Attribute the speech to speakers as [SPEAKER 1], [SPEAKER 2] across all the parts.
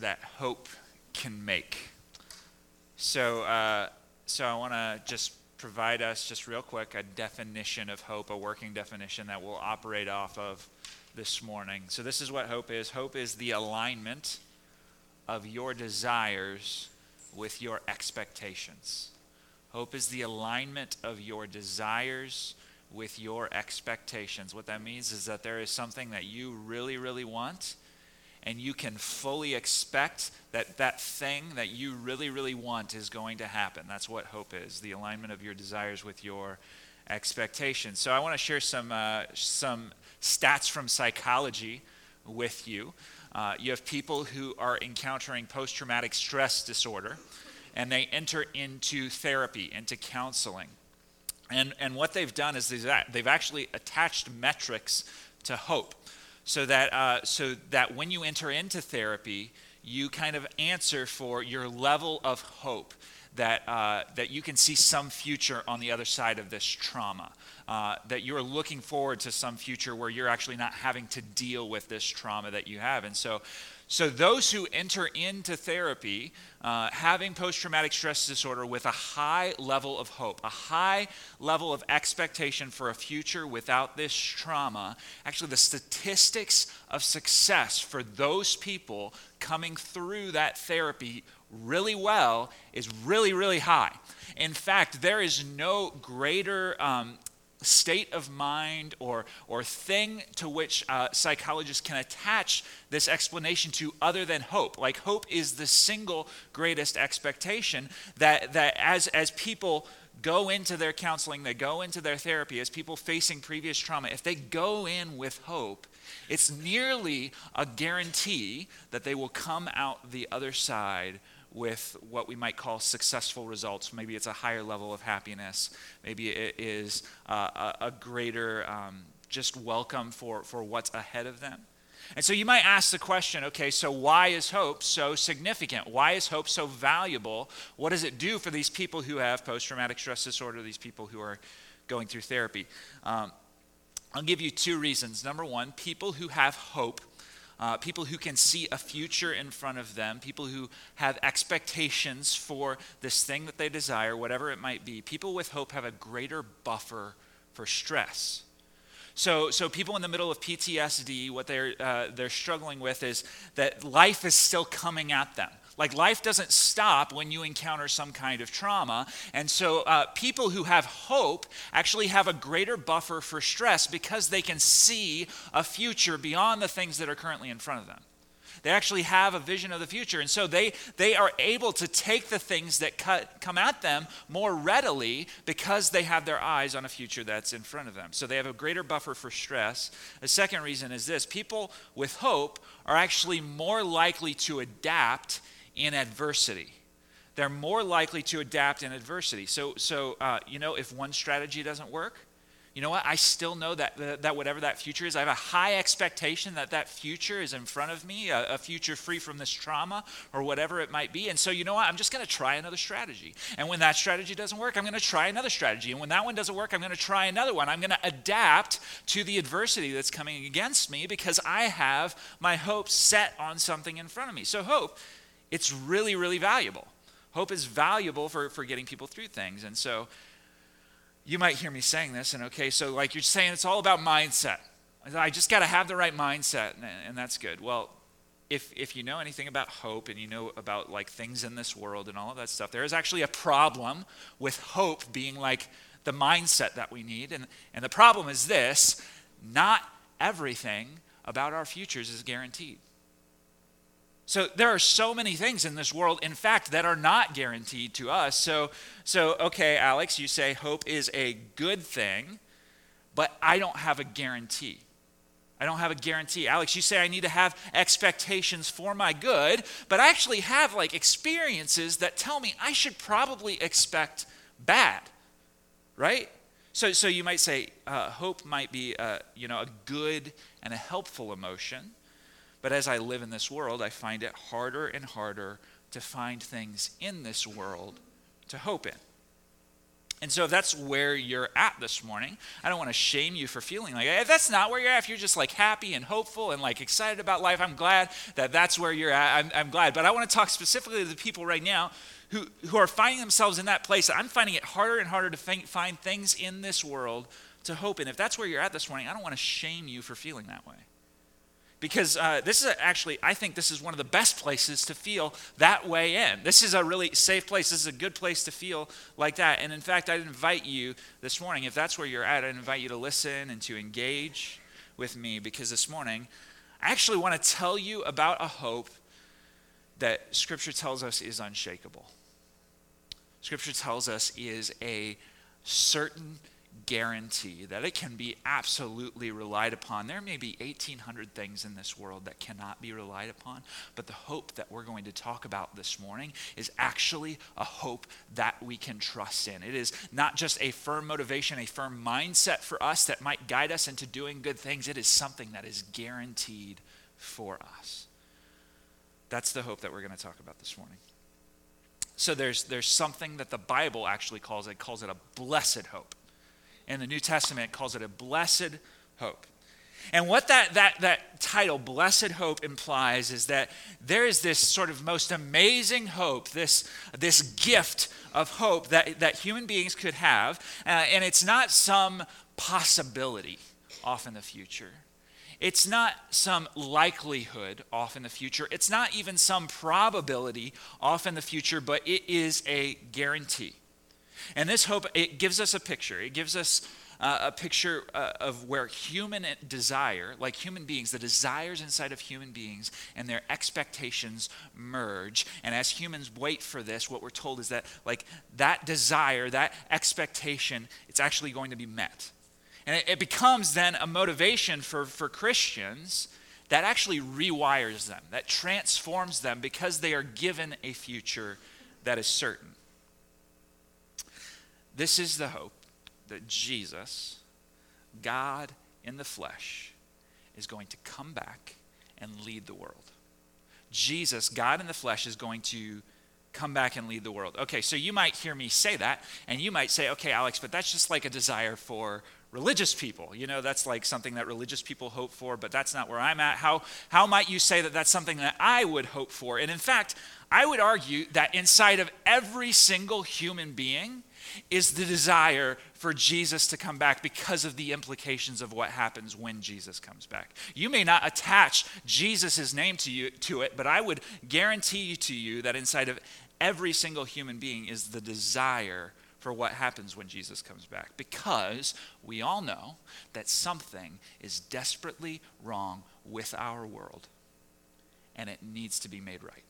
[SPEAKER 1] that hope can make. So, uh, so I want to just provide us, just real quick, a definition of hope, a working definition that we'll operate off of this morning. So, this is what hope is hope is the alignment of your desires with your expectations. Hope is the alignment of your desires with your expectations. What that means is that there is something that you really, really want and you can fully expect that that thing that you really, really want is going to happen. That's what hope is the alignment of your desires with your expectations. So, I want to share some, uh, some stats from psychology with you. Uh, you have people who are encountering post traumatic stress disorder, and they enter into therapy, into counseling. And, and what they've done is they've actually attached metrics to hope so that, uh, so that when you enter into therapy, you kind of answer for your level of hope that, uh, that you can see some future on the other side of this trauma. Uh, that you're looking forward to some future where you're actually not having to deal with this trauma that you have. And so, so those who enter into therapy uh, having post traumatic stress disorder with a high level of hope, a high level of expectation for a future without this trauma, actually, the statistics of success for those people coming through that therapy really well is really, really high. In fact, there is no greater um, state of mind or, or thing to which uh, psychologists can attach this explanation to other than hope. Like, hope is the single greatest expectation that, that as, as people go into their counseling, they go into their therapy, as people facing previous trauma, if they go in with hope, it's nearly a guarantee that they will come out the other side with what we might call successful results. Maybe it's a higher level of happiness. Maybe it is uh, a, a, greater um, just welcome for, for what's ahead of them. And so you might ask the question okay, so why is hope so significant? Why is hope so valuable? What does it do for these people who have post traumatic stress disorder, these people who are going through therapy? Um, I'll give you two reasons. Number one, people who have hope uh, people who can see a future in front of them, people who have expectations for this thing that they desire, whatever it might be. People with hope have a greater buffer for stress. So, so people in the middle of PTSD, what they're, uh, they're struggling with is that life is still coming at them. Like life doesn't stop when you encounter some kind of trauma. And so uh, people who have hope actually have a greater buffer for stress because they can see a future beyond the things that are currently in front of them. They actually have a vision of the future. And so they, they are able to take the things that cut, come at them more readily because they have their eyes on a future that's in front of them. So they have a greater buffer for stress. The second reason is this people with hope are actually more likely to adapt in adversity. They're more likely to adapt in adversity. So, so uh, you know, if one strategy doesn't work, you know what? I still know that, that whatever that future is, I have a high expectation that that future is in front of me, a, a future free from this trauma or whatever it might be. And so, you know what? I'm just going to try another strategy. And when that strategy doesn't work, I'm going to try another strategy. And when that one doesn't work, I'm going to try another one. I'm going to adapt to the adversity that's coming against me because I have my hopes set on something in front of me. So, hope it's really, really valuable. Hope is valuable for, for getting people through things. And so you might hear me saying this, and okay, so like you're saying it's all about mindset. I just got to have the right mindset, and, and that's good. Well, if, if you know anything about hope and you know about like things in this world and all of that stuff, there is actually a problem with hope being like the mindset that we need. And, and the problem is this not everything about our futures is guaranteed. So there are so many things in this world, in fact, that are not guaranteed to us. So, so okay, Alex, you say hope is a good thing, but I don't have a guarantee. I don't have a guarantee. Alex, you say I need to have expectations for my good, but I actually have like experiences that tell me I should probably expect bad, right? So, so you might say uh, hope might be, a, you know, a good and a helpful emotion but as I live in this world, I find it harder and harder to find things in this world to hope in. And so, if that's where you're at this morning, I don't want to shame you for feeling like if that's not where you're at. If you're just like happy and hopeful and like excited about life, I'm glad that that's where you're at. I'm, I'm glad. But I want to talk specifically to the people right now who, who are finding themselves in that place. I'm finding it harder and harder to find things in this world to hope in. If that's where you're at this morning, I don't want to shame you for feeling that way because uh, this is actually, I think this is one of the best places to feel that way in. This is a really safe place. This is a good place to feel like that. And in fact, I'd invite you this morning, if that's where you're at, I'd invite you to listen and to engage with me because this morning, I actually want to tell you about a hope that Scripture tells us is unshakable. Scripture tells us is a certain guarantee that it can be absolutely relied upon. There may be 1,800 things in this world that cannot be relied upon, but the hope that we're going to talk about this morning is actually a hope that we can trust in. It is not just a firm motivation, a firm mindset for us that might guide us into doing good things, it is something that is guaranteed for us. That's the hope that we're going to talk about this morning. So there's, there's something that the Bible actually calls it, calls it a blessed hope in the New Testament calls it a blessed hope. And what that, that, that title, Blessed Hope, implies is that there is this sort of most amazing hope, this, this gift of hope that, that human beings could have. Uh, and it's not some possibility off in the future. It's not some likelihood off in the future. It's not even some probability off in the future, but it is a guarantee. And this hope, it gives us a picture. It gives us uh, a picture uh, of where human desire, like human beings, the desires inside of human beings and their expectations merge. And as humans wait for this, what we're told is that, like, that desire, that expectation, it's actually going to be met. And it, it becomes then a motivation for, for Christians that actually rewires them, that transforms them because they are given a future that is certain. This is the hope that Jesus, God in the flesh, is going to come back and lead the world. Jesus, God in the flesh, is going to come back and lead the world. Okay, so you might hear me say that, and you might say, okay, Alex, but that's just like a desire for religious people. You know, that's like something that religious people hope for, but that's not where I'm at. How, how might you say that that's something that I would hope for? And in fact, I would argue that inside of every single human being, is the desire for Jesus to come back because of the implications of what happens when Jesus comes back. You may not attach Jesus' name to you to it, but I would guarantee to you that inside of every single human being is the desire for what happens when Jesus comes back because we all know that something is desperately wrong with our world and it needs to be made right.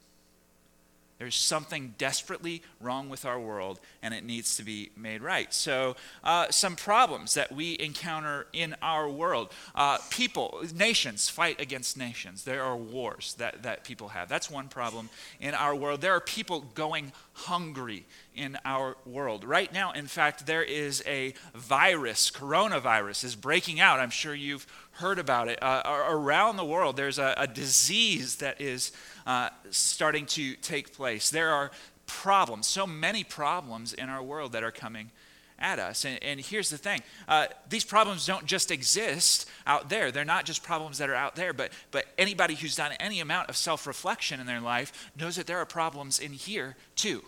[SPEAKER 1] There's something desperately wrong with our world, and it needs to be made right. So, uh, some problems that we encounter in our world uh, people, nations fight against nations. There are wars that, that people have. That's one problem in our world. There are people going hungry in our world. Right now, in fact, there is a virus, coronavirus, is breaking out. I'm sure you've heard about it. Uh, around the world, there's a, a disease that is uh, starting to take place. There are problems, so many problems in our world that are coming at us. And, and here's the thing uh, these problems don't just exist out there. They're not just problems that are out there, but, but anybody who's done any amount of self reflection in their life knows that there are problems in here too.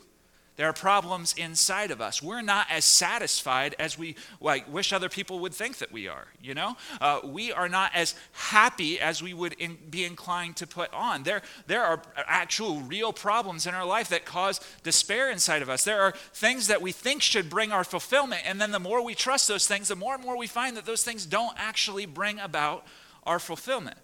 [SPEAKER 1] There are problems inside of us. We're not as satisfied as we like, wish other people would think that we are. You know, uh, we are not as happy as we would in, be inclined to put on. There, there are actual, real problems in our life that cause despair inside of us. There are things that we think should bring our fulfillment, and then the more we trust those things, the more and more we find that those things don't actually bring about our fulfillment.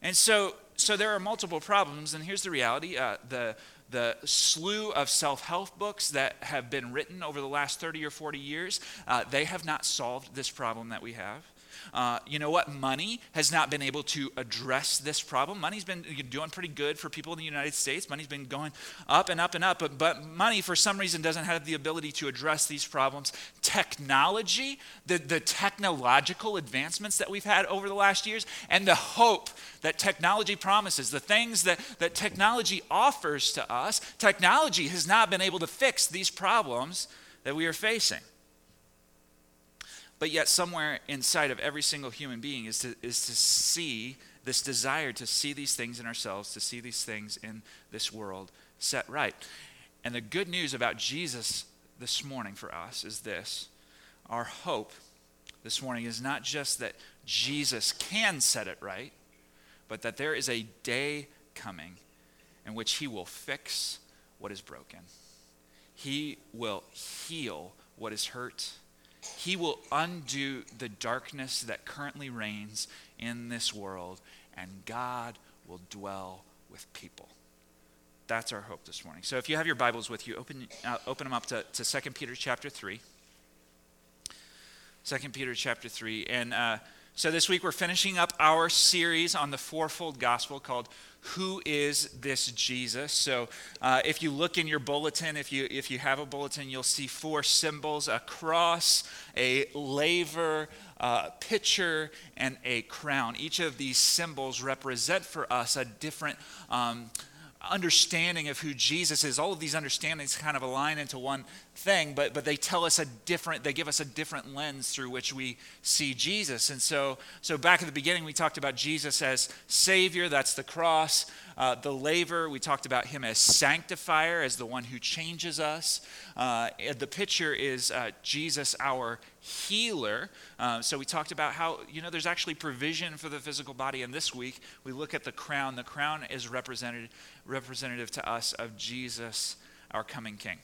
[SPEAKER 1] And so, so there are multiple problems. And here's the reality: uh, the the slew of self help books that have been written over the last 30 or 40 years, uh, they have not solved this problem that we have. Uh, you know what? Money has not been able to address this problem. Money's been doing pretty good for people in the United States. Money's been going up and up and up, but, but money, for some reason, doesn't have the ability to address these problems. Technology, the, the technological advancements that we've had over the last years, and the hope that technology promises, the things that, that technology offers to us, technology has not been able to fix these problems that we are facing. But yet, somewhere inside of every single human being is to, is to see this desire to see these things in ourselves, to see these things in this world set right. And the good news about Jesus this morning for us is this our hope this morning is not just that Jesus can set it right, but that there is a day coming in which he will fix what is broken. He will heal what is hurt. He will undo the darkness that currently reigns in this world, and God will dwell with people. That's our hope this morning. So if you have your Bibles with you, open, uh, open them up to, to 2 Peter chapter 3. 2 Peter chapter 3. And uh, so this week we're finishing up our series on the fourfold gospel called Who is This Jesus? So uh, if you look in your bulletin, if you, if you have a bulletin, you'll see four symbols a cross, a laver, a pitcher, and a crown. Each of these symbols represent for us a different. Um, understanding of who Jesus is. All of these understandings kind of align into one thing, but, but they tell us a different, they give us a different lens through which we see Jesus. And so, so back at the beginning, we talked about Jesus as Savior, that's the cross. Uh, the laver, we talked about him as sanctifier, as the one who changes us. Uh, the picture is uh, Jesus, our healer. Uh, so we talked about how, you know, there's actually provision for the physical body. And this week, we look at the crown. The crown is represented, representative to us of Jesus, our coming King.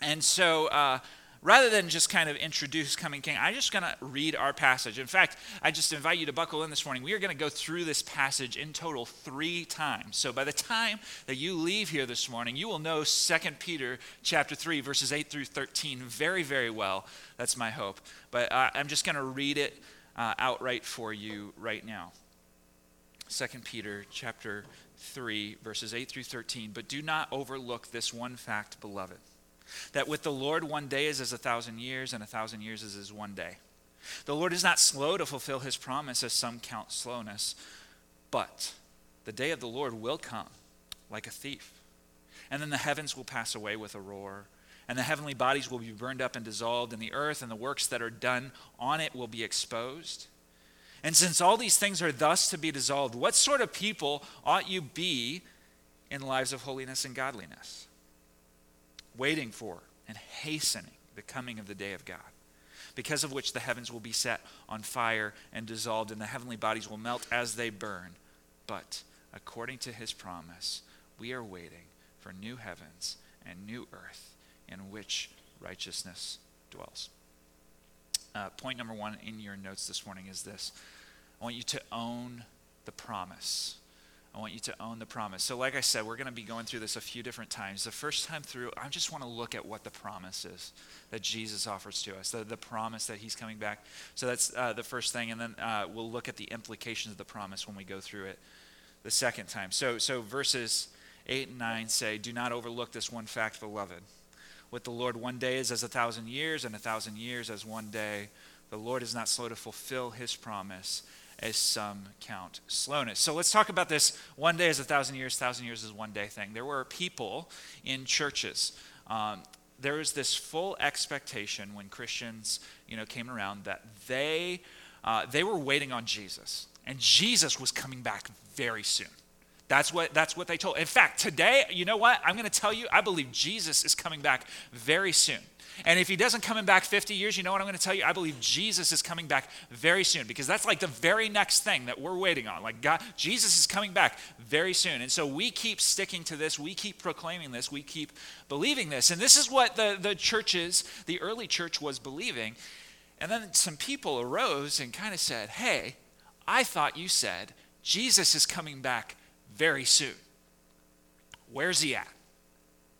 [SPEAKER 1] And so, uh, rather than just kind of introduce coming king i'm just going to read our passage. In fact i just invite you to buckle in this morning. We are going to go through this passage in total three times. So by the time that you leave here this morning you will know 2 peter chapter 3 verses 8 through 13 very very well. That's my hope. But uh, i'm just going to read it uh, outright for you right now. 2 peter chapter 3 verses 8 through 13 but do not overlook this one fact beloved that with the Lord, one day is as a thousand years, and a thousand years is as one day. The Lord is not slow to fulfill his promise, as some count slowness, but the day of the Lord will come like a thief. And then the heavens will pass away with a roar, and the heavenly bodies will be burned up and dissolved, and the earth and the works that are done on it will be exposed. And since all these things are thus to be dissolved, what sort of people ought you be in lives of holiness and godliness? waiting for and hastening the coming of the day of God, because of which the heavens will be set on fire and dissolved, and the heavenly bodies will melt as they burn. But according to his promise, we are waiting for new heavens and new earth in which righteousness dwells. Uh, point number one in your notes this morning is this I want you to own the promise I want you to own the promise. So, like I said, we're going to be going through this a few different times. The first time through, I just want to look at what the promise is that Jesus offers to us, the, the promise that he's coming back. So, that's uh, the first thing. And then uh, we'll look at the implications of the promise when we go through it the second time. So, so verses 8 and 9 say, Do not overlook this one fact, beloved. With the Lord, one day is as a thousand years, and a thousand years as one day. The Lord is not slow to fulfill his promise as some count slowness. So let's talk about this one day is a thousand years, thousand years is one day thing. There were people in churches. Um, there was this full expectation when Christians, you know, came around that they uh, they were waiting on Jesus, and Jesus was coming back very soon. That's what, that's what they told. In fact, today, you know what? I'm going to tell you, I believe Jesus is coming back very soon. And if he doesn't come back 50 years, you know what I'm going to tell you? I believe Jesus is coming back very soon because that's like the very next thing that we're waiting on. Like God, Jesus is coming back very soon. And so we keep sticking to this, we keep proclaiming this, we keep believing this. And this is what the, the churches, the early church was believing. And then some people arose and kind of said, Hey, I thought you said Jesus is coming back very soon. Where's he at?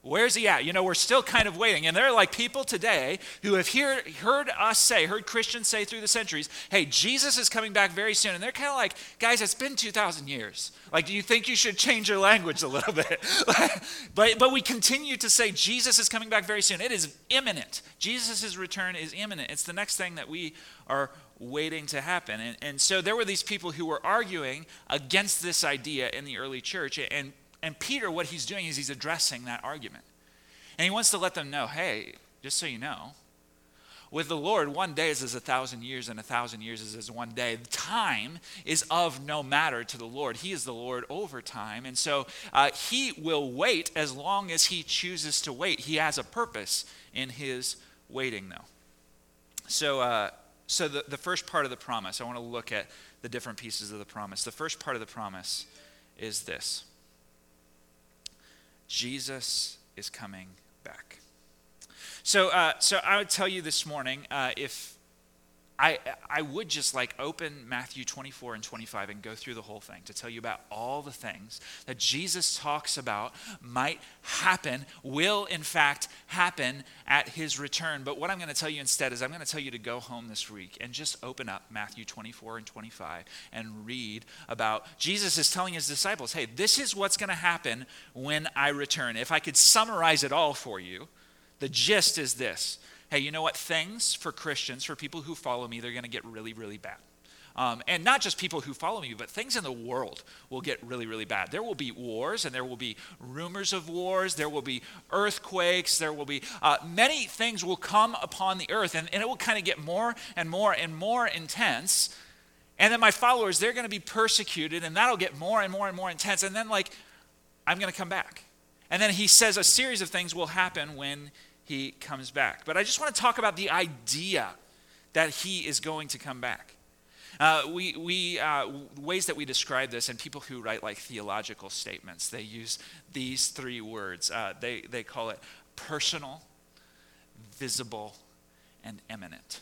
[SPEAKER 1] Where's he at? You know, we're still kind of waiting. And there are like people today who have hear, heard us say, heard Christians say through the centuries, hey, Jesus is coming back very soon. And they're kind of like, guys, it's been 2,000 years. Like, do you think you should change your language a little bit? but, but we continue to say Jesus is coming back very soon. It is imminent. Jesus' return is imminent. It's the next thing that we are waiting to happen. And, and so there were these people who were arguing against this idea in the early church. And and Peter, what he's doing is he's addressing that argument. And he wants to let them know hey, just so you know, With the Lord, one day is as a thousand years, and a thousand years is as one day. Time is of no matter to the Lord. He is the Lord over time. And so uh, he will wait as long as he chooses to wait. He has a purpose in his waiting, though. So, uh, so the, the first part of the promise, I want to look at the different pieces of the promise. The first part of the promise is this Jesus is coming back. So, uh, so I would tell you this morning uh, if I, I would just like open Matthew 24 and 25 and go through the whole thing to tell you about all the things that Jesus talks about might happen, will in fact happen at his return. But what I'm going to tell you instead is I'm going to tell you to go home this week and just open up Matthew 24 and 25 and read about Jesus is telling his disciples, hey, this is what's going to happen when I return. If I could summarize it all for you, the gist is this hey, you know what? Things for Christians, for people who follow me, they're going to get really, really bad. Um, and not just people who follow me, but things in the world will get really, really bad. There will be wars, and there will be rumors of wars. There will be earthquakes. There will be uh, many things will come upon the earth, and, and it will kind of get more and more and more intense. And then my followers, they're going to be persecuted, and that'll get more and more and more intense. And then, like, I'm going to come back. And then he says a series of things will happen when he comes back. But I just want to talk about the idea that he is going to come back. Uh, we, we uh, ways that we describe this, and people who write like theological statements, they use these three words. Uh, they, they call it personal, visible, and imminent.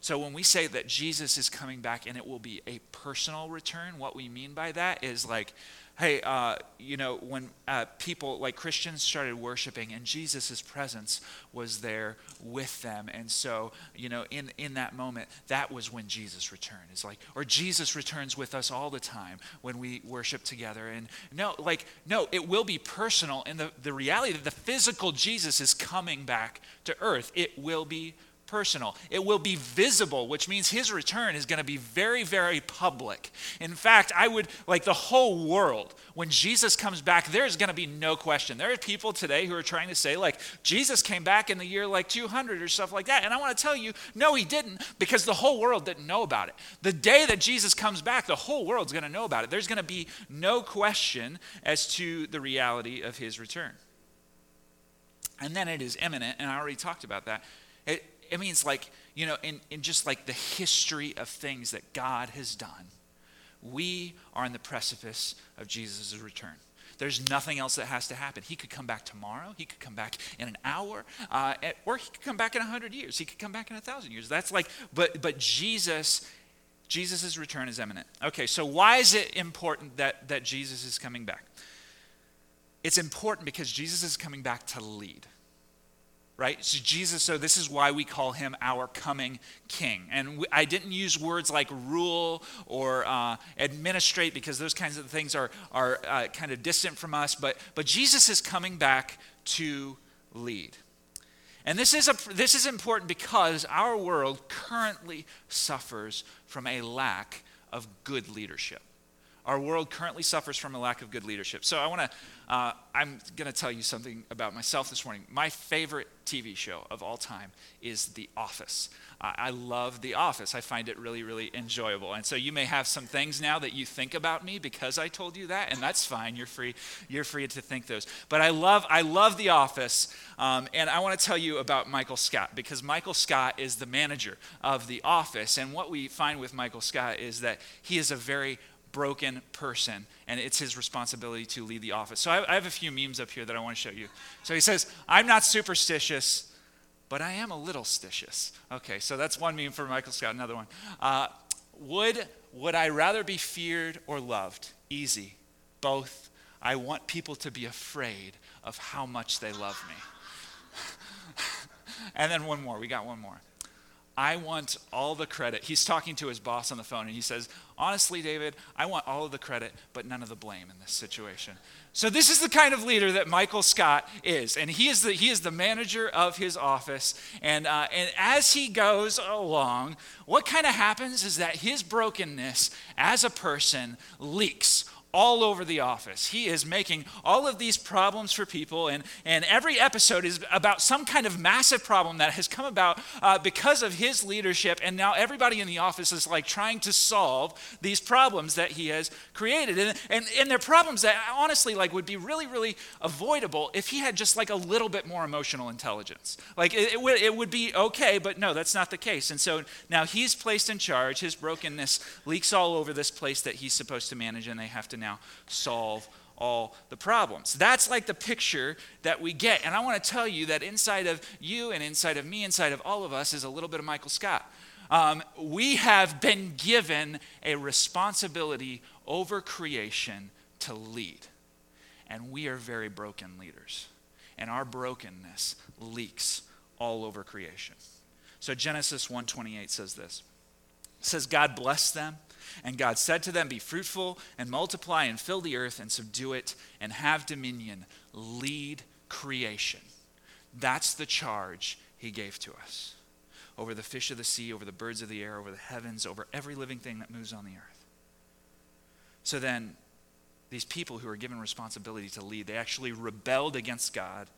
[SPEAKER 1] So when we say that Jesus is coming back and it will be a personal return, what we mean by that is like hey, uh, you know, when uh, people like Christians started worshiping and Jesus' presence was there with them. And so, you know, in, in that moment, that was when Jesus returned. It's like, or Jesus returns with us all the time when we worship together. And no, like, no, it will be personal. And the, the reality that the physical Jesus is coming back to earth, it will be personal. It will be visible, which means his return is going to be very, very public. In fact, I would like the whole world, when Jesus comes back, there's going to be no question. There are people today who are trying to say, like, Jesus came back in the year like 200 or stuff like that. And I want to tell you, no, he didn't, because the whole world didn't know about it. The day that Jesus comes back, the whole world's going to know about it. There's going to be no question as to the reality of his return. And then it is imminent, and I already talked about that. It, means like, you know, in, in just like the history of things that God has done, we are in the precipice of Jesus' return. There's nothing else that has to happen. He could come back tomorrow. He could come back in an hour, uh, or he could come back in a hundred years. He could come back in a thousand years. That's like, but but Jesus, Jesus' return is imminent. Okay, so why is it important that that Jesus is coming back? It's important because Jesus is coming back to lead right? So Jesus, so this is why we call him our coming king. And I didn't use words like rule or uh, administrate because those kinds of things are, are uh, kind of distant from us, but, but Jesus is coming back to lead. And this is, a, this is important because our world currently suffers from a lack of good leadership. Our world currently suffers from a lack of good leadership. So I want to, uh, I'm going to tell you something about myself this morning. My favorite TV show of all time is The Office. Uh, I love The Office. I find it really, really enjoyable. And so you may have some things now that you think about me because I told you that, and that's fine. You're free. You're free to think those. But I love, I love The Office, um, and I want to tell you about Michael Scott because Michael Scott is the manager of The Office. And what we find with Michael Scott is that he is a very broken person, and it's his responsibility to lead the office. So I, I have a few memes up here that I want to show you. So he says, I'm not superstitious, but I am a little stitious. Okay, so that's one meme for Michael Scott. Another one. Uh, would, would I rather be feared or loved? Easy. Both. I want people to be afraid of how much they love me. and then one more. We got one more. I want all the credit. He's talking to his boss on the phone and he says, Honestly, David, I want all of the credit, but none of the blame in this situation. So, this is the kind of leader that Michael Scott is. And he is the, he is the manager of his office. And, uh, and as he goes along, what kind of happens is that his brokenness as a person leaks all over the office. He is making all of these problems for people, and, and every episode is about some kind of massive problem that has come about uh, because of his leadership. And now everybody in the office is like trying to solve these problems that he has created. And, and, and they're problems that honestly like would be really, really avoidable if he had just like a little bit more emotional intelligence. Like it, it, would, it would be okay, but no, that's not the case. And so now he's placed in charge. His brokenness leaks all over this place that he's supposed to manage, and they have to now solve all the problems. That's like the picture that we get. And I want to tell you that inside of you and inside of me, inside of all of us, is a little bit of Michael Scott. Um, we have been given a responsibility over creation to lead. And we are very broken leaders. And our brokenness leaks all over creation. So Genesis 1:28 says this. It says God blessed them and God said to them, Be fruitful and multiply and fill the earth and subdue it and have dominion. Lead creation. That's the charge he gave to us over the fish of the sea, over the birds of the air, over the heavens, over every living thing that moves on the earth. So then, these people who are given responsibility to lead, they actually rebelled against God.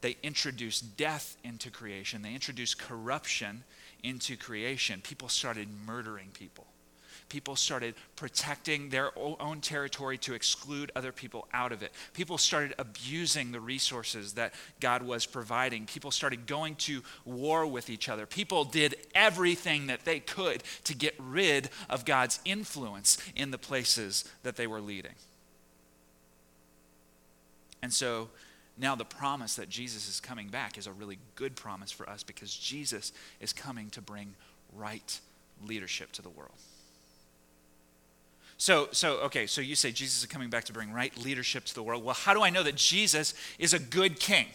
[SPEAKER 1] They introduced death into creation. They introduced corruption into creation. People started murdering people people started protecting their own territory to exclude other people out of it. People started abusing the resources that God was providing. People started going to war with each other. People did everything that they could to get rid of God's influence in the places that they were leading. And so now the promise that Jesus is coming back is a really good promise for us because Jesus is coming to bring right leadership to the world. So, so, okay, so you say Jesus is coming back to bring right leadership to the world. Well, how do I know that Jesus is a good king?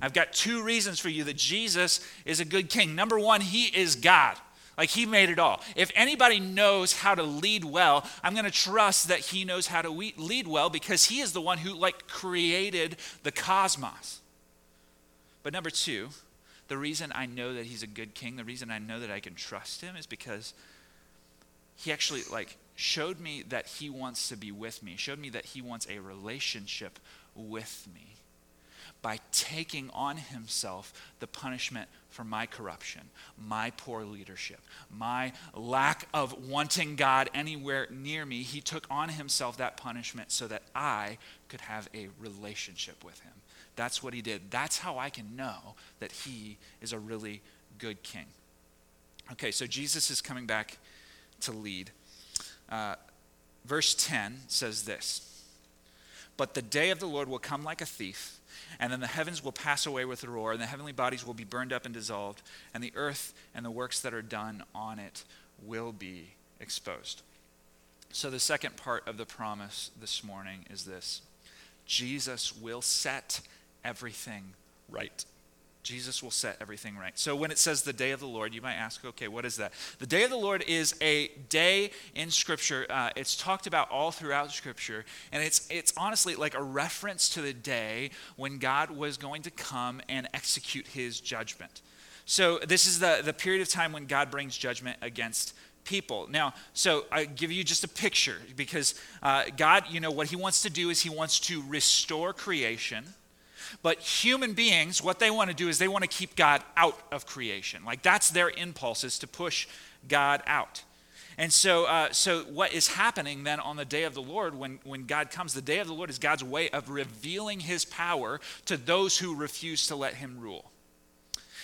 [SPEAKER 1] I've got two reasons for you that Jesus is a good king. Number one, he is God. Like he made it all. If anybody knows how to lead well, I'm going to trust that he knows how to lead well because he is the one who like created the cosmos. But number 2, the reason I know that he's a good king, the reason I know that I can trust him is because he actually like showed me that he wants to be with me, showed me that he wants a relationship with me by taking on himself the punishment for my corruption, my poor leadership, my lack of wanting God anywhere near me. He took on himself that punishment so that I could have a relationship with him. That's what he did. That's how I can know that he is a really good king. Okay, so Jesus is coming back to lead. Uh, verse 10 says this But the day of the Lord will come like a thief, and then the heavens will pass away with a roar, and the heavenly bodies will be burned up and dissolved, and the earth and the works that are done on it will be exposed. So, the second part of the promise this morning is this Jesus will set everything right. Jesus will set everything right. So when it says the day of the Lord, you might ask, okay, what is that? The day of the Lord is a day in Scripture. Uh, it's talked about all throughout Scripture, and it's it's honestly like a reference to the day when God was going to come and execute His judgment. So this is the the period of time when God brings judgment against people. Now, so I give you just a picture because uh, God, you know, what He wants to do is He wants to restore creation but human beings, what they want to do is they want to keep God out of creation. Like that's their impulse is to push God out. And so, uh, so what is happening then on the day of the Lord when, when God comes? The day of the Lord is God's way of revealing his power to those who refuse to let him rule.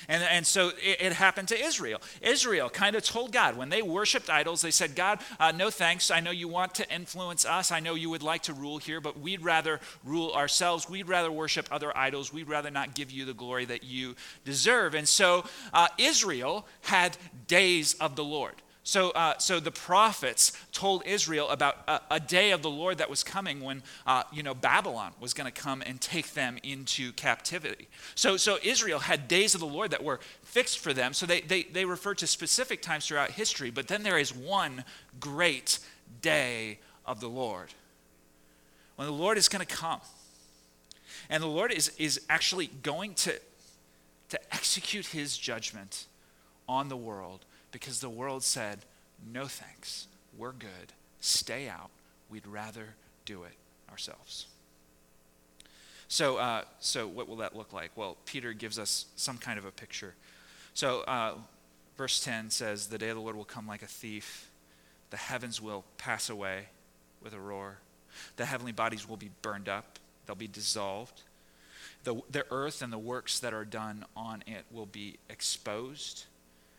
[SPEAKER 1] And, and so it, it happened to Israel. Israel kind of told God, when they worshiped idols, they said, God, uh, no thanks. I know you want to influence us. I know you would like to rule here, but we'd rather rule ourselves. We'd rather worship other idols. We'd rather not give you the glory that you deserve. And so uh, Israel had days of the Lord. So, uh, so the prophets told Israel about a, a, day of the Lord that was coming when, uh, you know, Babylon was going to come and take them into captivity. So, so Israel had days of the Lord that were fixed for them. So they, they, they refer to specific times throughout history, but then there is one great day of the Lord when the Lord is going to come. And the Lord is, is actually going to, to execute his judgment on the world because the world said, no thanks, we're good, stay out, we'd rather do it ourselves. So, uh, so what will that look like? Well, Peter gives us some kind of a picture. So, uh, verse 10 says, The day of the Lord will come like a thief. The heavens will pass away with a roar. The heavenly bodies will be burned up, they'll be dissolved. The, the earth and the works that are done on it will be exposed.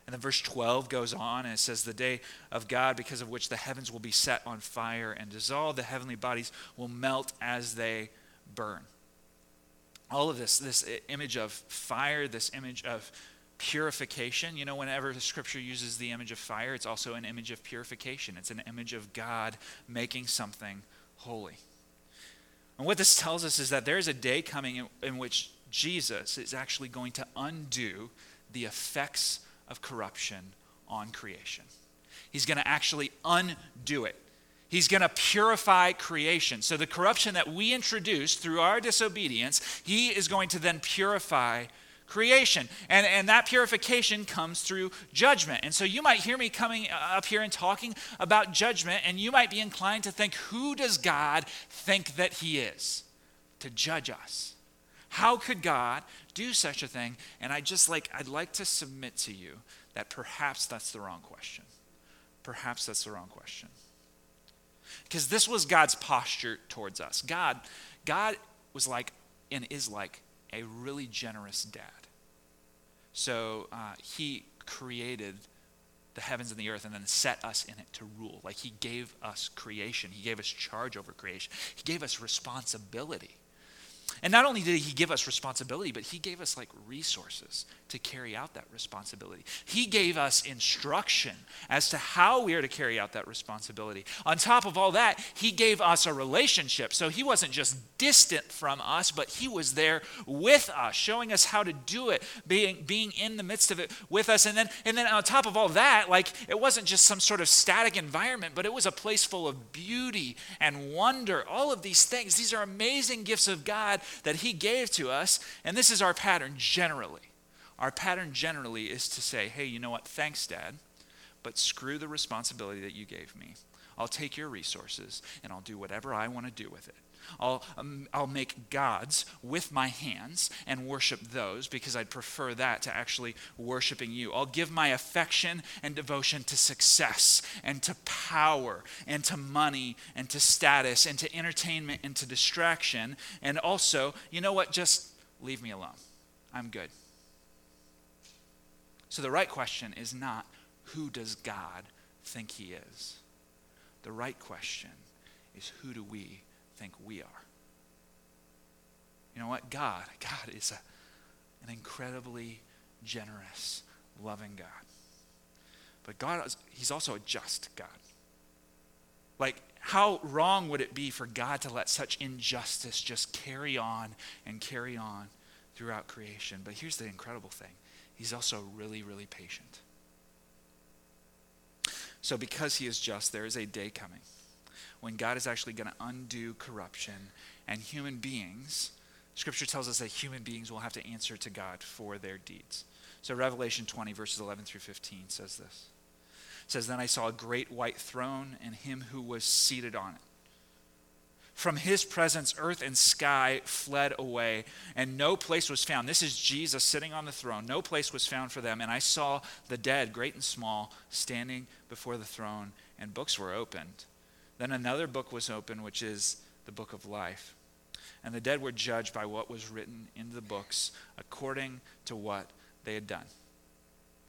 [SPEAKER 1] And then verse 12 goes on and it says, The day of God, because of which the heavens will be set on fire and dissolved, the heavenly bodies will melt as they burn all of this, this image of fire, this image of purification. You know, whenever the scripture uses the image of fire, it's also an image of purification. It's an image of God making something holy. And what this tells us is that there's a day coming in, in which Jesus is actually going to undo the effects of corruption on creation. He's going to actually undo it. He's going to purify creation. So, the corruption that we introduce through our disobedience, he is going to then purify creation. And, and that purification comes through judgment. And so, you might hear me coming up here and talking about judgment, and you might be inclined to think, who does God think that he is to judge us? How could God do such a thing? And I just like, I'd like to submit to you that perhaps that's the wrong question. Perhaps that's the wrong question. Because this was God's posture towards us. God, God was like and is like a really generous dad. So uh, he created the heavens and the earth and then set us in it to rule. Like he gave us creation, he gave us charge over creation, he gave us responsibility. And not only did he give us responsibility, but he gave us like resources to carry out that responsibility. He gave us instruction as to how we are to carry out that responsibility. On top of all that, he gave us a relationship. So he wasn't just distant from us, but he was there with us, showing us how to do it, being, being in the midst of it with us. And then, and then on top of all that, like it wasn't just some sort of static environment, but it was a place full of beauty and wonder. All of these things, these are amazing gifts of God that He gave to us, and this is our pattern generally. Our pattern generally is to say, hey, you know what? Thanks, Dad, but screw the responsibility that you gave me. I'll take your resources and I'll do whatever I want to do with it. I'll, um, I'll make gods with my hands and worship those because I'd prefer that to actually worshiping you. I'll give my affection and devotion to success and to power and to money and to status and to entertainment and to distraction. And also, you know what? Just leave me alone. I'm good. So the right question is not who does God think he is? The right question is who do we think we are. You know what? God, God is a, an incredibly generous, loving God. But God, is, He's also a just God. Like, how wrong would it be for God to let such injustice just carry on and carry on throughout creation? But here's the incredible thing He's also really, really patient. So, because He is just, there is a day coming when God is actually going to undo corruption and human beings, Scripture tells us that human beings will have to answer to God for their deeds. So Revelation 20, verses 11 through 15 says this. It says, Then I saw a great white throne and him who was seated on it. From his presence, earth and sky fled away, and no place was found. This is Jesus sitting on the throne. No place was found for them. And I saw the dead, great and small, standing before the throne, and books were opened. Then another book was opened, which is the book of life. And the dead were judged by what was written in the books according to what they had done.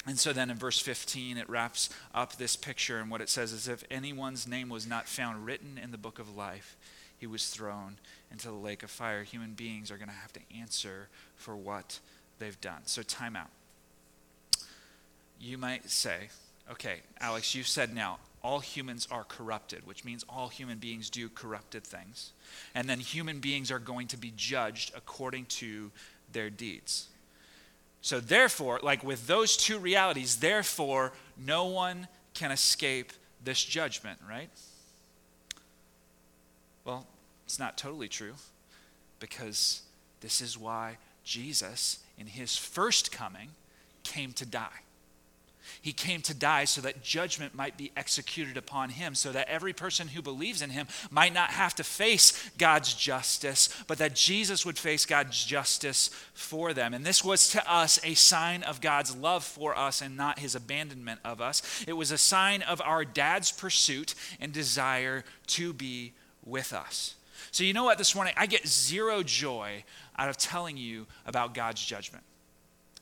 [SPEAKER 1] And so then in verse 15, it wraps up this picture, and what it says is if anyone's name was not found written in the book of life, he was thrown into the lake of fire. Human beings are going to have to answer for what they've done. So, time out. You might say, okay, Alex, you said now, all humans are corrupted, which means all human beings do corrupted things. And then human beings are going to be judged according to their deeds. So, therefore, like with those two realities, therefore, no one can escape this judgment, right? Well, it's not totally true because this is why Jesus, in his first coming, came to die. He came to die so that judgment might be executed upon him, so that every person who believes in him might not have to face God's justice, but that Jesus would face God's justice for them. And this was to us a sign of God's love for us and not his abandonment of us. It was a sign of our dad's pursuit and desire to be with us. So, you know what, this morning, I get zero joy out of telling you about God's judgment.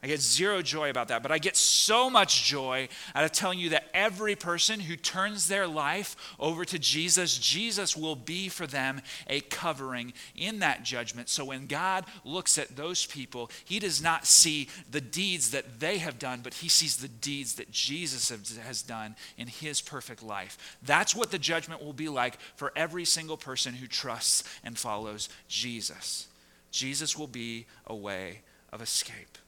[SPEAKER 1] I get zero joy about that, but I get so much joy out of telling you that every person who turns their life over to Jesus, Jesus will be for them a covering in that judgment. So when God looks at those people, he does not see the deeds that they have done, but he sees the deeds that Jesus has done in his perfect life. That's what the judgment will be like for every single person who trusts and follows Jesus. Jesus will be a way of escape.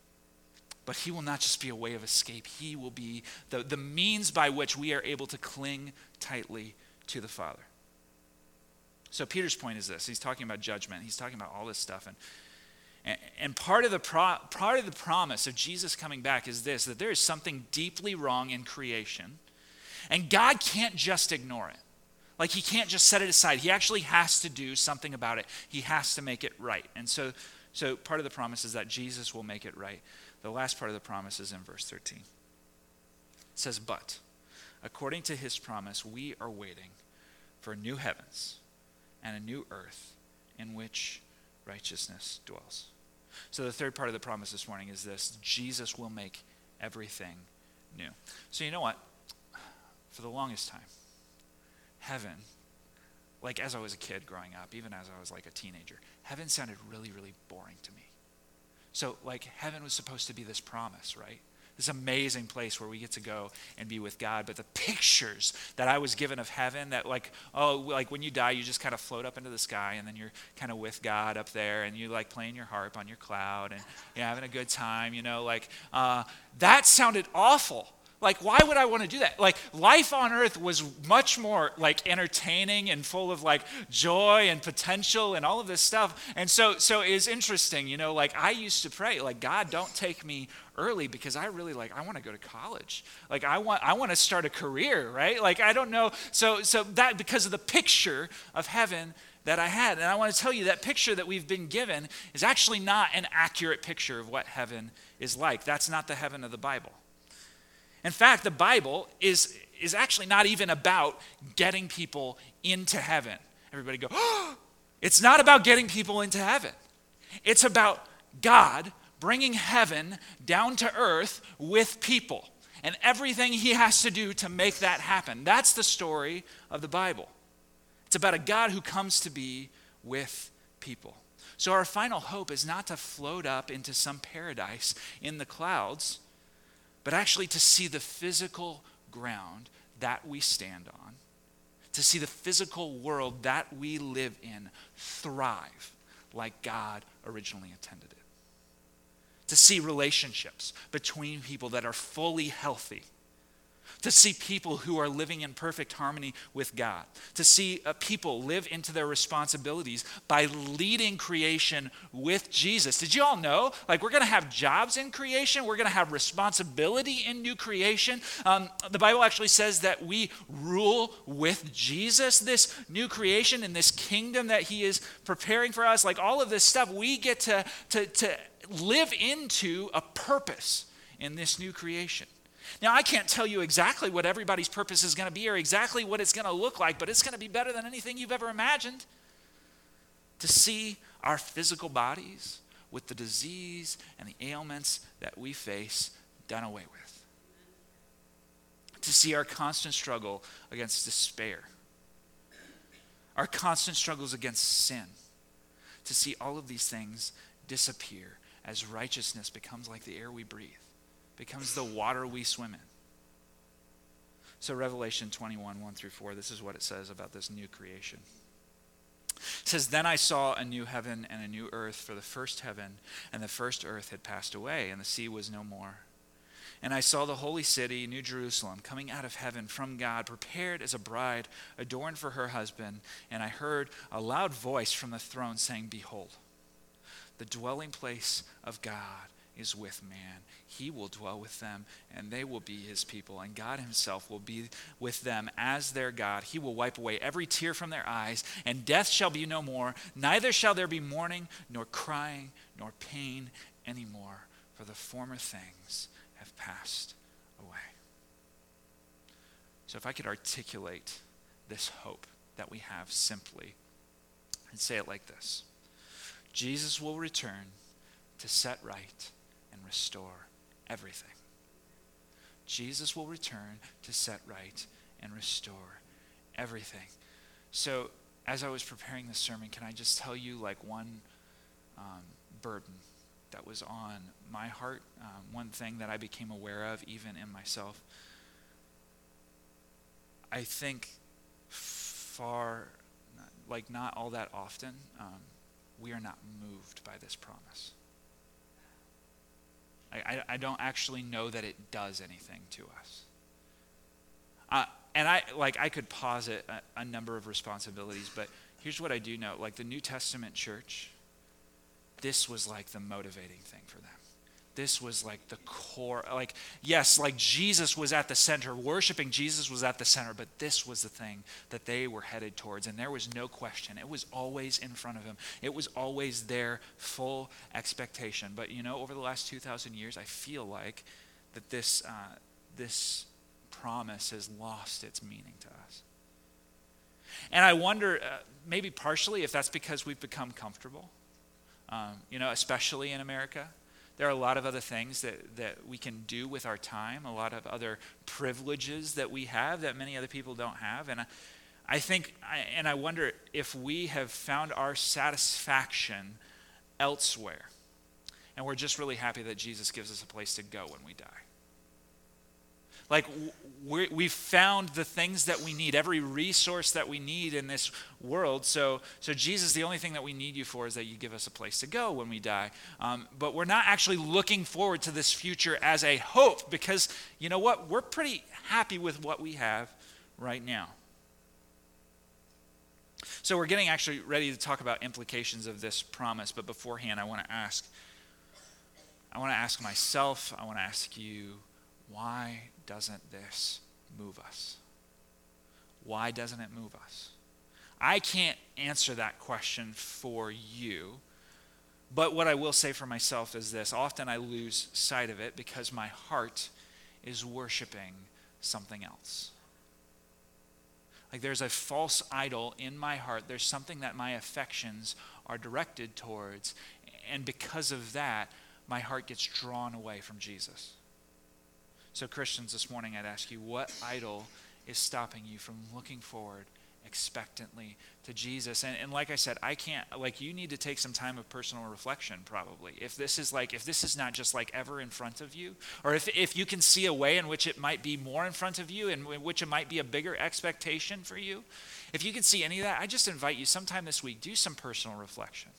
[SPEAKER 1] But he will not just be a way of escape, he will be the, the means by which we are able to cling tightly to the Father. So Peter's point is this. He's talking about judgment. He's talking about all this stuff. And, and, part, of the pro, part of the promise of Jesus coming back is this, that there is something deeply wrong in creation. And God can't just ignore it. Like he can't just set it aside. He actually has to do something about it. He has to make it right. And so, so part of the promise is that Jesus will make it right. The last part of the promise is in verse 13. It says, But according to his promise, we are waiting for new heavens and a new earth in which righteousness dwells. So the third part of the promise this morning is this Jesus will make everything new. So you know what? For the longest time, heaven, like as I was a kid growing up, even as I was like a teenager, heaven sounded really, really boring to me. So, like, heaven was supposed to be this promise, right? This amazing place where we get to go and be with God. But the pictures that I was given of heaven, that, like, oh, like when you die, you just kind of float up into the sky and then you're kind of with God up there and you like playing your harp on your cloud and you're having a good time, you know, like, uh, that sounded awful. Like, why would I want to do that? Like, life on earth was much more like entertaining and full of like joy and potential and all of this stuff. And so, so it's interesting, you know, like I used to pray, like, God, don't take me early because I really like, I want to go to college. Like, I want, I want to start a career, right? Like, I don't know. So, so that because of the picture of heaven that I had. And I want to tell you that picture that we've been given is actually not an accurate picture of what heaven is like. That's not the heaven of the Bible. In fact, the Bible is, is actually not even about getting people into heaven. Everybody go, oh! it's not about getting people into heaven. It's about God bringing heaven down to earth with people and everything he has to do to make that happen. That's the story of the Bible. It's about a God who comes to be with people. So, our final hope is not to float up into some paradise in the clouds but actually to see the physical ground that we stand on, to see the physical world that we live in thrive like God originally intended it, to see relationships between people that are fully healthy to see people who are living in perfect harmony with God, to see uh, people live into their responsibilities by leading creation with Jesus. Did you all know? Like, we're going to have jobs in creation, we're going to have responsibility in new creation. Um, the Bible actually says that we rule with Jesus, this new creation and this kingdom that He is preparing for us. Like, all of this stuff, we get to, to, to live into a purpose in this new creation. Now, I can't tell you exactly what everybody's purpose is going to be or exactly what it's going to look like, but it's going to be better than anything you've ever imagined. To see our physical bodies with the disease and the ailments that we face done away with. To see our constant struggle against despair, our constant struggles against sin. To see all of these things disappear as righteousness becomes like the air we breathe becomes the water we swim in. So, Revelation 21, 1 through 4, this is what it says about this new creation. It says, Then I saw a new heaven and a new earth, for the first heaven and the first earth had passed away, and the sea was no more. And I saw the holy city, New Jerusalem, coming out of heaven from God, prepared as a bride, adorned for her husband. And I heard a loud voice from the throne saying, Behold, the dwelling place of God is with man. He will dwell with them, and they will be his people, and God himself will be with them as their God. He will wipe away every tear from their eyes, and death shall be no more. Neither shall there be mourning, nor crying, nor pain anymore, for the former things have passed away. So, if I could articulate this hope that we have simply and say it like this Jesus will return to set right and restore everything. Jesus will return to set right and restore everything. So, as I was preparing this sermon, can I just tell you like one um, burden that was on my heart, um, one thing that I became aware of even in myself? I think far, like not all that often, um, we are not moved by this promise. I, I, don't actually know that it does anything to us. Uh, and I like I could posit a, a number of responsibilities, but here's what I do know: like the New Testament church, this was like the motivating thing for them this was like the core like yes like jesus was at the center. Worshiping jesus was at the center but this was the thing that they were headed towards and there was no question. It was always in front of him. It was always their full expectation. But you know over the last 2000 years i feel like that this uh, this promise has lost its meaning to us. And i wonder uh, maybe partially if that's because we've become comfortable um, you know especially in america there are a lot of other things that, that we can do with our time, a lot of other privileges that we have that many other people don't have. And I, I think, and I wonder if we have found our satisfaction elsewhere. And we're just really happy that Jesus gives us a place to go when we die. Like, we have found the things that we need, every resource that we need in this world. So, so, Jesus, the only thing that we need you for is that you give us a place to go when we die. Um, but we're not actually looking forward to this future as a hope because, you know what? We're pretty happy with what we have right now. So, we're getting actually ready to talk about implications of this promise. But beforehand, I want to ask I want to ask myself, I want to ask you, why doesn't this move us? Why doesn't it move us? I can't answer that question for you. But what I will say for myself is this often I lose sight of it because my heart is worshiping something else. Like there's a false idol in my heart. There's something that my affections are directed towards. And because of that, my heart gets drawn away from Jesus. So, Christians, this morning I'd ask you what idol is stopping you from looking forward expectantly to Jesus. And, and like I said, I can't, like, you need to take some time of personal reflection, probably. If this is like, if this is not just like ever in front of you, or if, if you can see a way in which it might be more in front of you and in which it might be a bigger expectation for you, if you can see any of that, I just invite you sometime this week, do some personal reflection.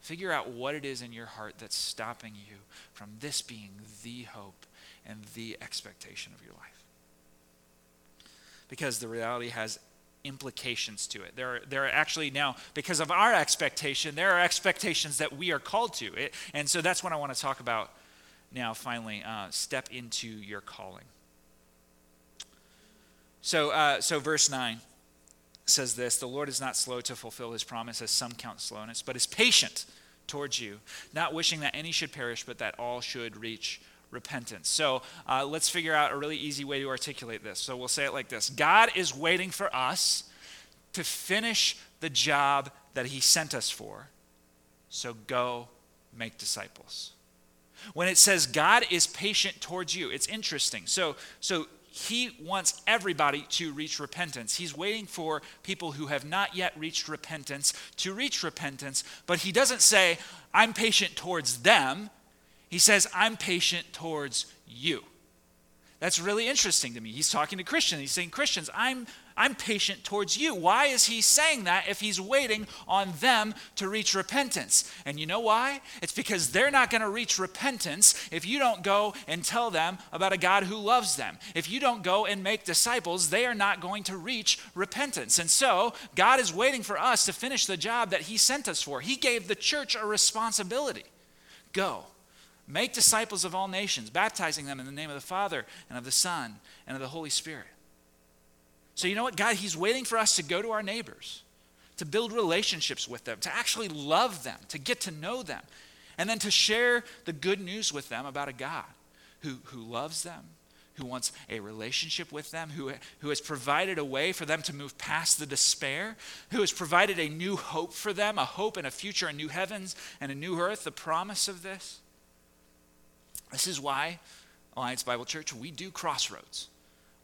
[SPEAKER 1] Figure out what it is in your heart that's stopping you from this being the hope and the expectation of your life. Because the reality has implications to it. There are, there are actually now, because of our expectation, there are expectations that we are called to. It, and so that's what I want to talk about now, finally. Uh, step into your calling. So, uh, so verse 9 says this The Lord is not slow to fulfill his promise, as some count slowness, but is patient towards you, not wishing that any should perish, but that all should reach repentance. So uh, let's figure out a really easy way to articulate this. So we'll say it like this God is waiting for us to finish the job that He sent us for. So go make disciples. When it says God is patient towards you, it's interesting. So, so he wants everybody to reach repentance. He's waiting for people who have not yet reached repentance to reach repentance, but he doesn't say, I'm patient towards them. He says, I'm patient towards you. That's really interesting to me. He's talking to Christians. He's saying, Christians, I'm, I'm patient towards you. Why is he saying that if he's waiting on them to reach repentance? And you know why? It's because they're not going to reach repentance if you don't go and tell them about a God who loves them. If you don't go and make disciples, they are not going to reach repentance. And so, God is waiting for us to finish the job that he sent us for. He gave the church a responsibility. Go Make disciples of all nations, baptizing them in the name of the Father and of the Son and of the Holy Spirit. So, you know what? God, He's waiting for us to go to our neighbors, to build relationships with them, to actually love them, to get to know them, and then to share the good news with them about a God who, who loves them, who wants a relationship with them, who, who has provided a way for them to move past the despair, who has provided a new hope for them, a hope and a future, a new heavens and a new earth, the promise of this. This is why, Alliance Bible Church, we do Crossroads.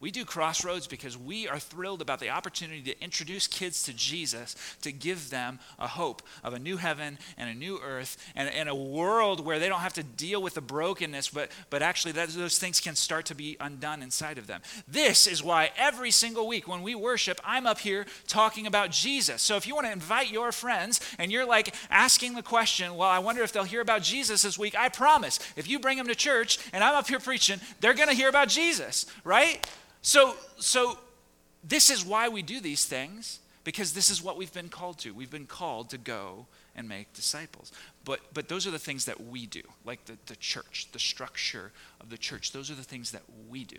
[SPEAKER 1] We do Crossroads because we are thrilled about the opportunity to introduce kids to Jesus, to give them a hope of a new heaven and a new earth and, and a world where they don't have to deal with the brokenness, but, but actually that, those things can start to be undone inside of them. This is why every single week when we worship, I'm up here talking about Jesus. So if you want to invite your friends and you're like asking the question, well, I wonder if they'll hear about Jesus this week, I promise, if you bring them to church and I'm up here preaching, they're going to hear about Jesus, right? So, so this is why we do these things, because this is what we've been called to. We've been called to go and make disciples. But, but those are the things that we do, like the, the church, the structure of the church. Those are the things that we do.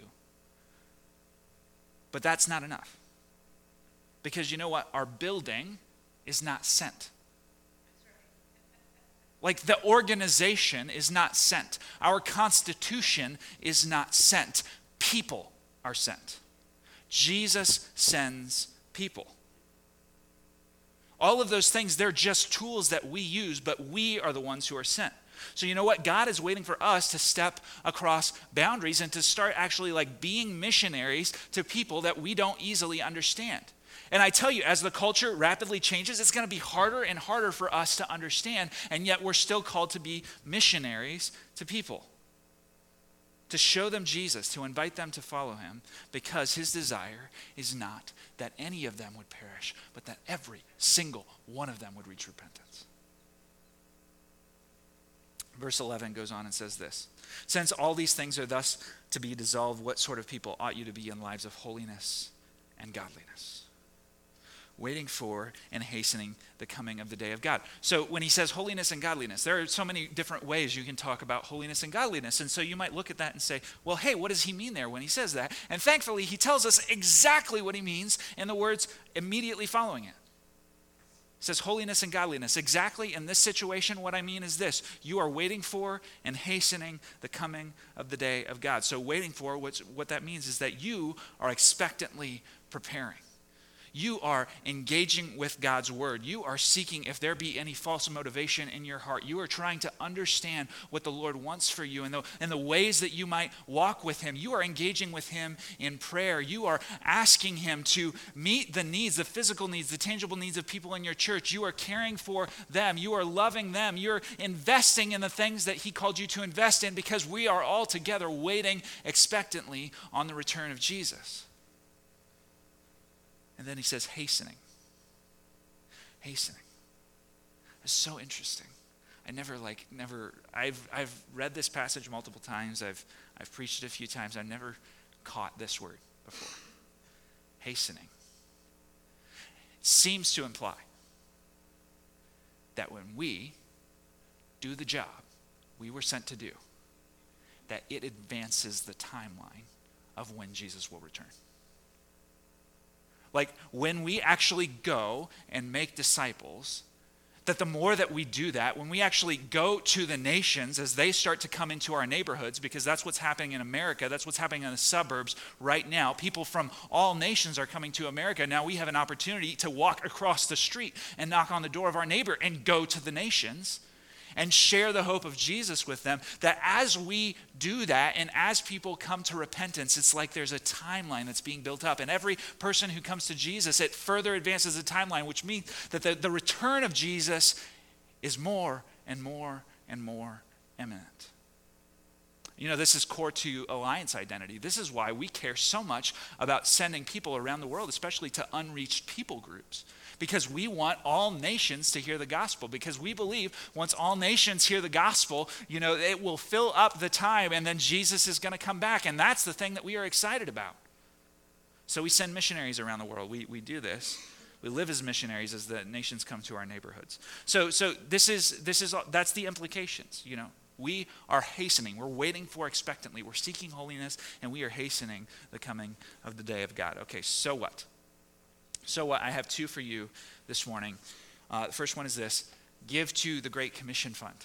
[SPEAKER 1] But that's not enough. Because you know what? Our building is not sent. Like the organization is not sent. Our constitution is not sent. People are sent. Jesus sends people. All of those things, they're just tools that we use, but we are the ones who are sent. So you know what? God is waiting for us to step across boundaries and to start actually like being missionaries to people that we don't easily understand. And I tell you, as the culture rapidly changes, it's going to be harder and harder for us to understand, and yet we're still called to be missionaries to people to show them Jesus, to invite them to follow him, because his desire is not that any of them would perish, but that every single one of them would reach repentance. Verse 11 goes on and says this Since all these things are thus to be dissolved, what sort of people ought you to be in lives of holiness and godliness? Waiting for and hastening the coming of the day of God. So when he says holiness and godliness, there are so many different ways you can talk about holiness and godliness. And so you might look at that and say, well, hey, what does he mean there when he says that? And thankfully, he tells us exactly what he means in the words immediately following it. It says holiness and godliness. Exactly in this situation, what I mean is this you are waiting for and hastening the coming of the day of God. So, waiting for, what that means is that you are expectantly preparing you are engaging with God's word. You are seeking if there be any false motivation in your heart. You are trying to understand what the Lord wants for you and the, and the ways that you might walk with Him. You are engaging with Him in prayer. You are asking Him to meet the needs, the physical needs, the tangible needs of people in your church. You are caring for them. You are loving them. You're investing in the things that He called you to invest in because we are all together waiting expectantly on the return of Jesus. And then he says, hastening. Hastening. It's so interesting. I never like never I've I've read this passage multiple times. I've I've preached it a few times. I've never caught this word before. Hastening. It seems to imply that when we do the job we were sent to do, that it advances the timeline of when Jesus will return. Like when we actually go and make disciples, that the more that we do that, when we actually go to the nations as they start to come into our neighborhoods, because that's what's happening in America, that's what's happening in the suburbs right now. People from all nations are coming to America. Now we have an opportunity to walk across the street and knock on the door of our neighbor and go to the nations and share the hope of Jesus with them, that as we do that and as people come to repentance, it's like there's a timeline that's being built up. And every person who comes to Jesus, it further advances the timeline, which means that the, the return of Jesus is more and more and more imminent. You know, this is core to Alliance identity. This is why we care so much about sending people around the world, especially to unreached people groups because we want all nations to hear the gospel because we believe once all nations hear the gospel you know it will fill up the time and then jesus is going to come back and that's the thing that we are excited about so we send missionaries around the world we, we do this we live as missionaries as the nations come to our neighborhoods so so this is this is that's the implications you know We are hastening. We're waiting for expectantly. We're seeking holiness, and we are hastening the coming of the day of God. Okay, so what? So? I have two for you this morning. Uh, the first one is this give to the Great Commission Fund.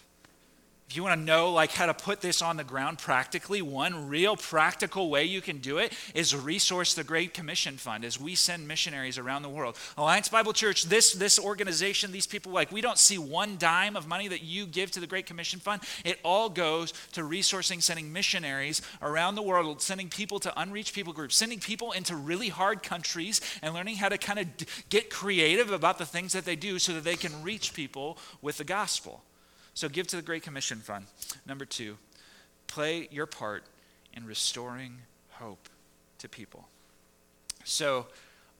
[SPEAKER 1] If you want to know like how to put this on the ground practically, one real practical way you can do it is resource the Great Commission Fund as we send missionaries around the world. Alliance Bible Church, this this organization, these people like we don't see one dime of money that you give to the Great Commission Fund. It all goes to resourcing sending missionaries around the world, sending people to unreached people groups, sending people into really hard countries and learning how to kind of get creative about the things that they do so that they can reach people with the gospel. So give to the Great Commission Fund. Number two, play your part in restoring hope to people. So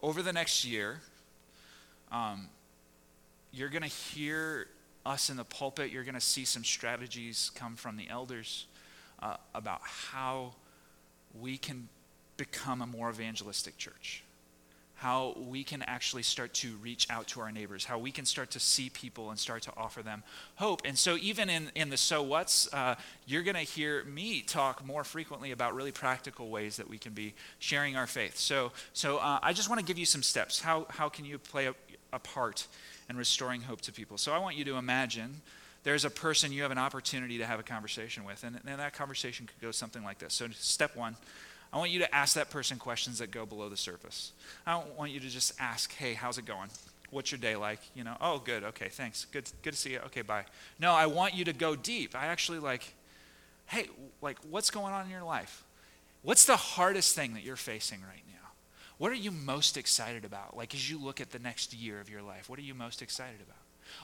[SPEAKER 1] over the next year, um, you're going to hear us in the pulpit. You're going to see some strategies come from the elders uh, about how we can become a more evangelistic church how we can actually start to reach out to our neighbors, how we can start to see people and start to offer them hope. And so, even in, in the so what's, uh, you're going to hear me talk more frequently about really practical ways that we can be sharing our faith. So, so uh, I just want to give you some steps. How, how can you play a, a part in restoring hope to people? So, I want you to imagine there's a person you have an opportunity to have a conversation with, and, and that conversation could go something like this. So, step one I want you to ask that person questions that go below the surface. I don't want you to just ask, hey, how's it going? What's your day like? You know, oh, good, okay, thanks. Good, good to see you. Okay, bye. No, I want you to go deep. I actually like, hey, like, what's going on in your life? What's the hardest thing that you're facing right now? What are you most excited about? Like, as you look at the next year of your life, what are you most excited about?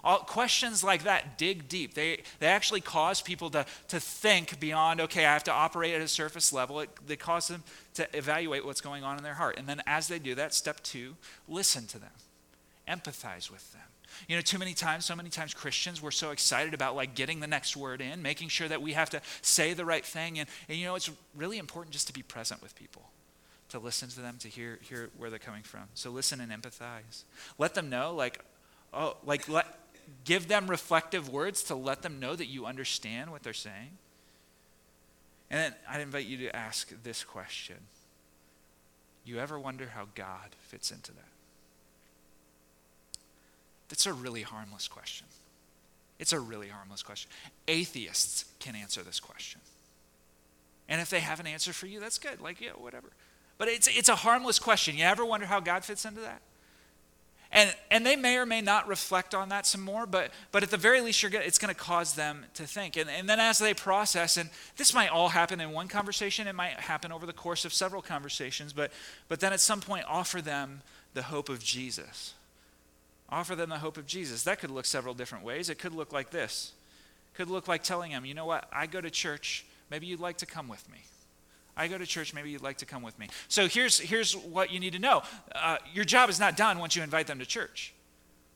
[SPEAKER 1] All, questions like that dig deep. They, they actually cause people to, to think beyond, okay, I have to operate at a surface level. It, they cause them to evaluate what's going on in their heart. And then as they do that, step two, listen to them, empathize with them. You know, too many times, so many times Christians, we're so excited about like getting the next word in, making sure that we have to say the right thing. And, and you know, it's really important just to be present with people to listen to them, to hear, hear where they're coming from. So listen and empathize. Let them know, like, oh, like let, give them reflective words to let them know that you understand what they're saying. And then I'd invite you to ask this question You ever wonder how God fits into that? That's a really harmless question. It's a really harmless question. Atheists can answer this question. And if they have an answer for you, that's good. Like, yeah, whatever. But it's, it's a harmless question. You ever wonder how God fits into that? And, and they may or may not reflect on that some more, but, but at the very least, you're gonna, it's going to cause them to think. And, and then as they process, and this might all happen in one conversation, it might happen over the course of several conversations, but, but then at some point, offer them the hope of Jesus. Offer them the hope of Jesus. That could look several different ways. It could look like this. It could look like telling them, you know what, I go to church, maybe you'd like to come with me. I go to church. Maybe you'd like to come with me. So here's, here's what you need to know uh, your job is not done once you invite them to church.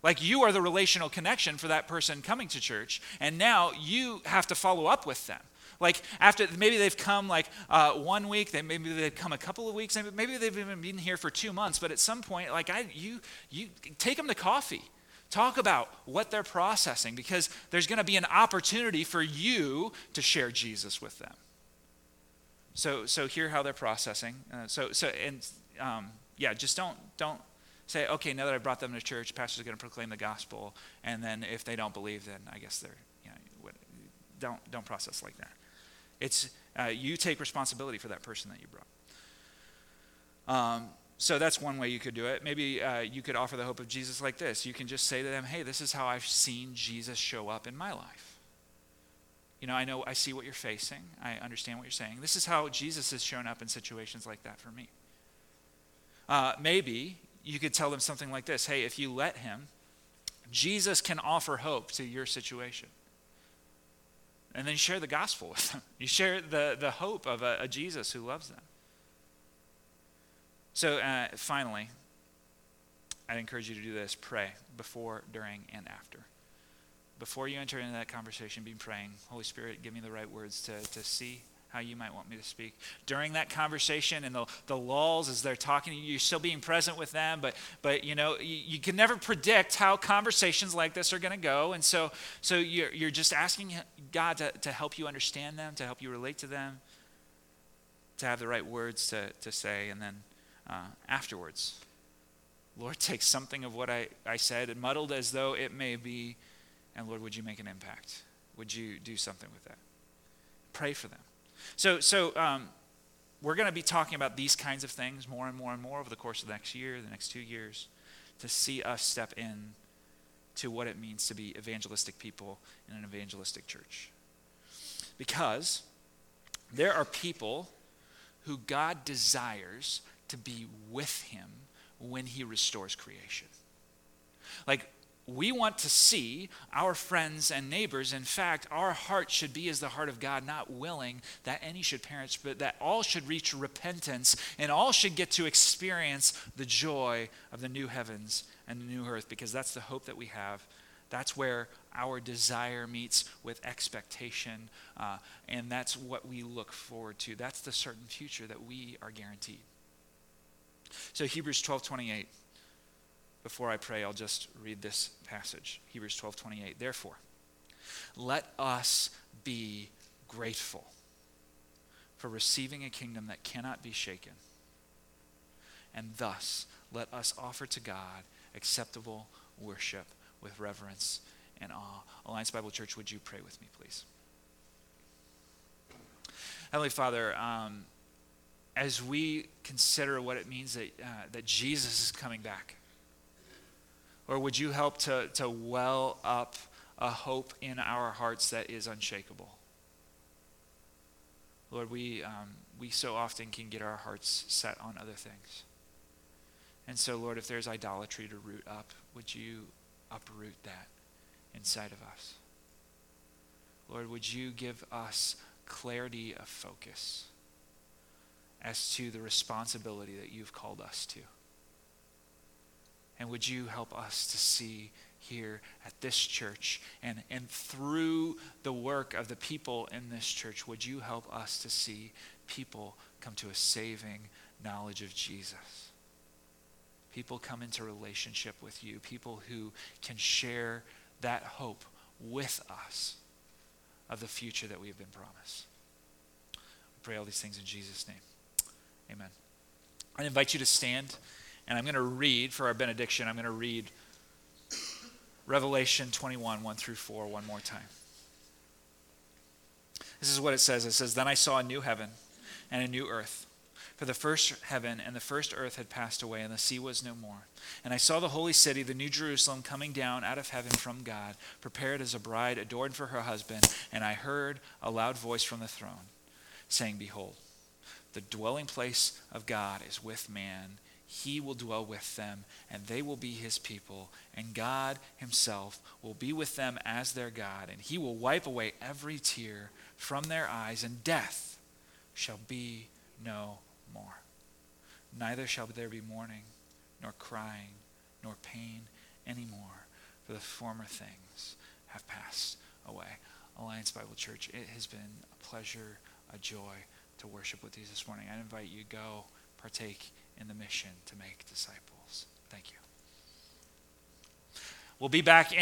[SPEAKER 1] Like you are the relational connection for that person coming to church, and now you have to follow up with them. Like after maybe they've come like uh, one week, they maybe they've come a couple of weeks, maybe they've even been here for two months. But at some point, like I, you, you take them to coffee. Talk about what they're processing because there's going to be an opportunity for you to share Jesus with them. So, so hear how they're processing. Uh, so, so, and um, yeah, just don't, don't say, okay, now that I brought them to church, pastor's going to proclaim the gospel, and then if they don't believe, then I guess they're, you know, don't, don't process like that. It's, uh, you take responsibility for that person that you brought. Um, so that's one way you could do it. Maybe uh, you could offer the hope of Jesus like this. You can just say to them, hey, this is how I've seen Jesus show up in my life. You know, I know, I see what you're facing. I understand what you're saying. This is how Jesus has shown up in situations like that for me. Uh, maybe you could tell them something like this Hey, if you let him, Jesus can offer hope to your situation. And then you share the gospel with them. You share the, the hope of a, a Jesus who loves them. So, uh, finally, I'd encourage you to do this pray before, during, and after before you enter into that conversation, be praying, Holy Spirit, give me the right words to, to see how you might want me to speak. During that conversation and the, the lulls as they're talking, you're still being present with them, but, but you know, you, you can never predict how conversations like this are going to go. And so, so you're, you're just asking God to, to help you understand them, to help you relate to them, to have the right words to, to say. And then uh, afterwards, Lord, take something of what I, I said, and muddled as though it may be, and Lord, would you make an impact? Would you do something with that? Pray for them. So, so um, we're going to be talking about these kinds of things more and more and more over the course of the next year, the next two years, to see us step in to what it means to be evangelistic people in an evangelistic church. Because there are people who God desires to be with him when he restores creation. Like, we want to see our friends and neighbors. In fact, our heart should be as the heart of God, not willing that any should perish, but that all should reach repentance and all should get to experience the joy of the new heavens and the new earth, because that's the hope that we have. That's where our desire meets with expectation, uh, and that's what we look forward to. That's the certain future that we are guaranteed. So, Hebrews 12 28 before I pray, I'll just read this passage Hebrews 12 28. Therefore, let us be grateful for receiving a kingdom that cannot be shaken. And thus, let us offer to God acceptable worship with reverence and awe. Alliance Bible Church, would you pray with me, please? Heavenly Father, um, as we consider what it means that, uh, that Jesus is coming back, or would you help to, to well up a hope in our hearts that is unshakable? Lord, we, um, we so often can get our hearts set on other things. And so, Lord, if there's idolatry to root up, would you uproot that inside of us? Lord, would you give us clarity of focus as to the responsibility that you've called us to? And would you help us to see here at this church and, and through the work of the people in this church, would you help us to see people come to a saving knowledge of Jesus? People come into relationship with you, people who can share that hope with us of the future that we have been promised. We pray all these things in Jesus' name. Amen. I invite you to stand. And I'm going to read for our benediction, I'm going to read Revelation 21, 1 through 4, one more time. This is what it says it says, Then I saw a new heaven and a new earth. For the first heaven and the first earth had passed away, and the sea was no more. And I saw the holy city, the new Jerusalem, coming down out of heaven from God, prepared as a bride adorned for her husband. And I heard a loud voice from the throne, saying, Behold, the dwelling place of God is with man he will dwell with them, and they will be his people, and God himself will be with them as their God, and he will wipe away every tear from their eyes, and death shall be no more. Neither shall there be mourning, nor crying, nor pain any more, for the former things have passed away. Alliance Bible Church, it has been a pleasure, a joy to worship with you this morning. I invite you to go partake in the mission to make disciples. Thank you. We'll be back in.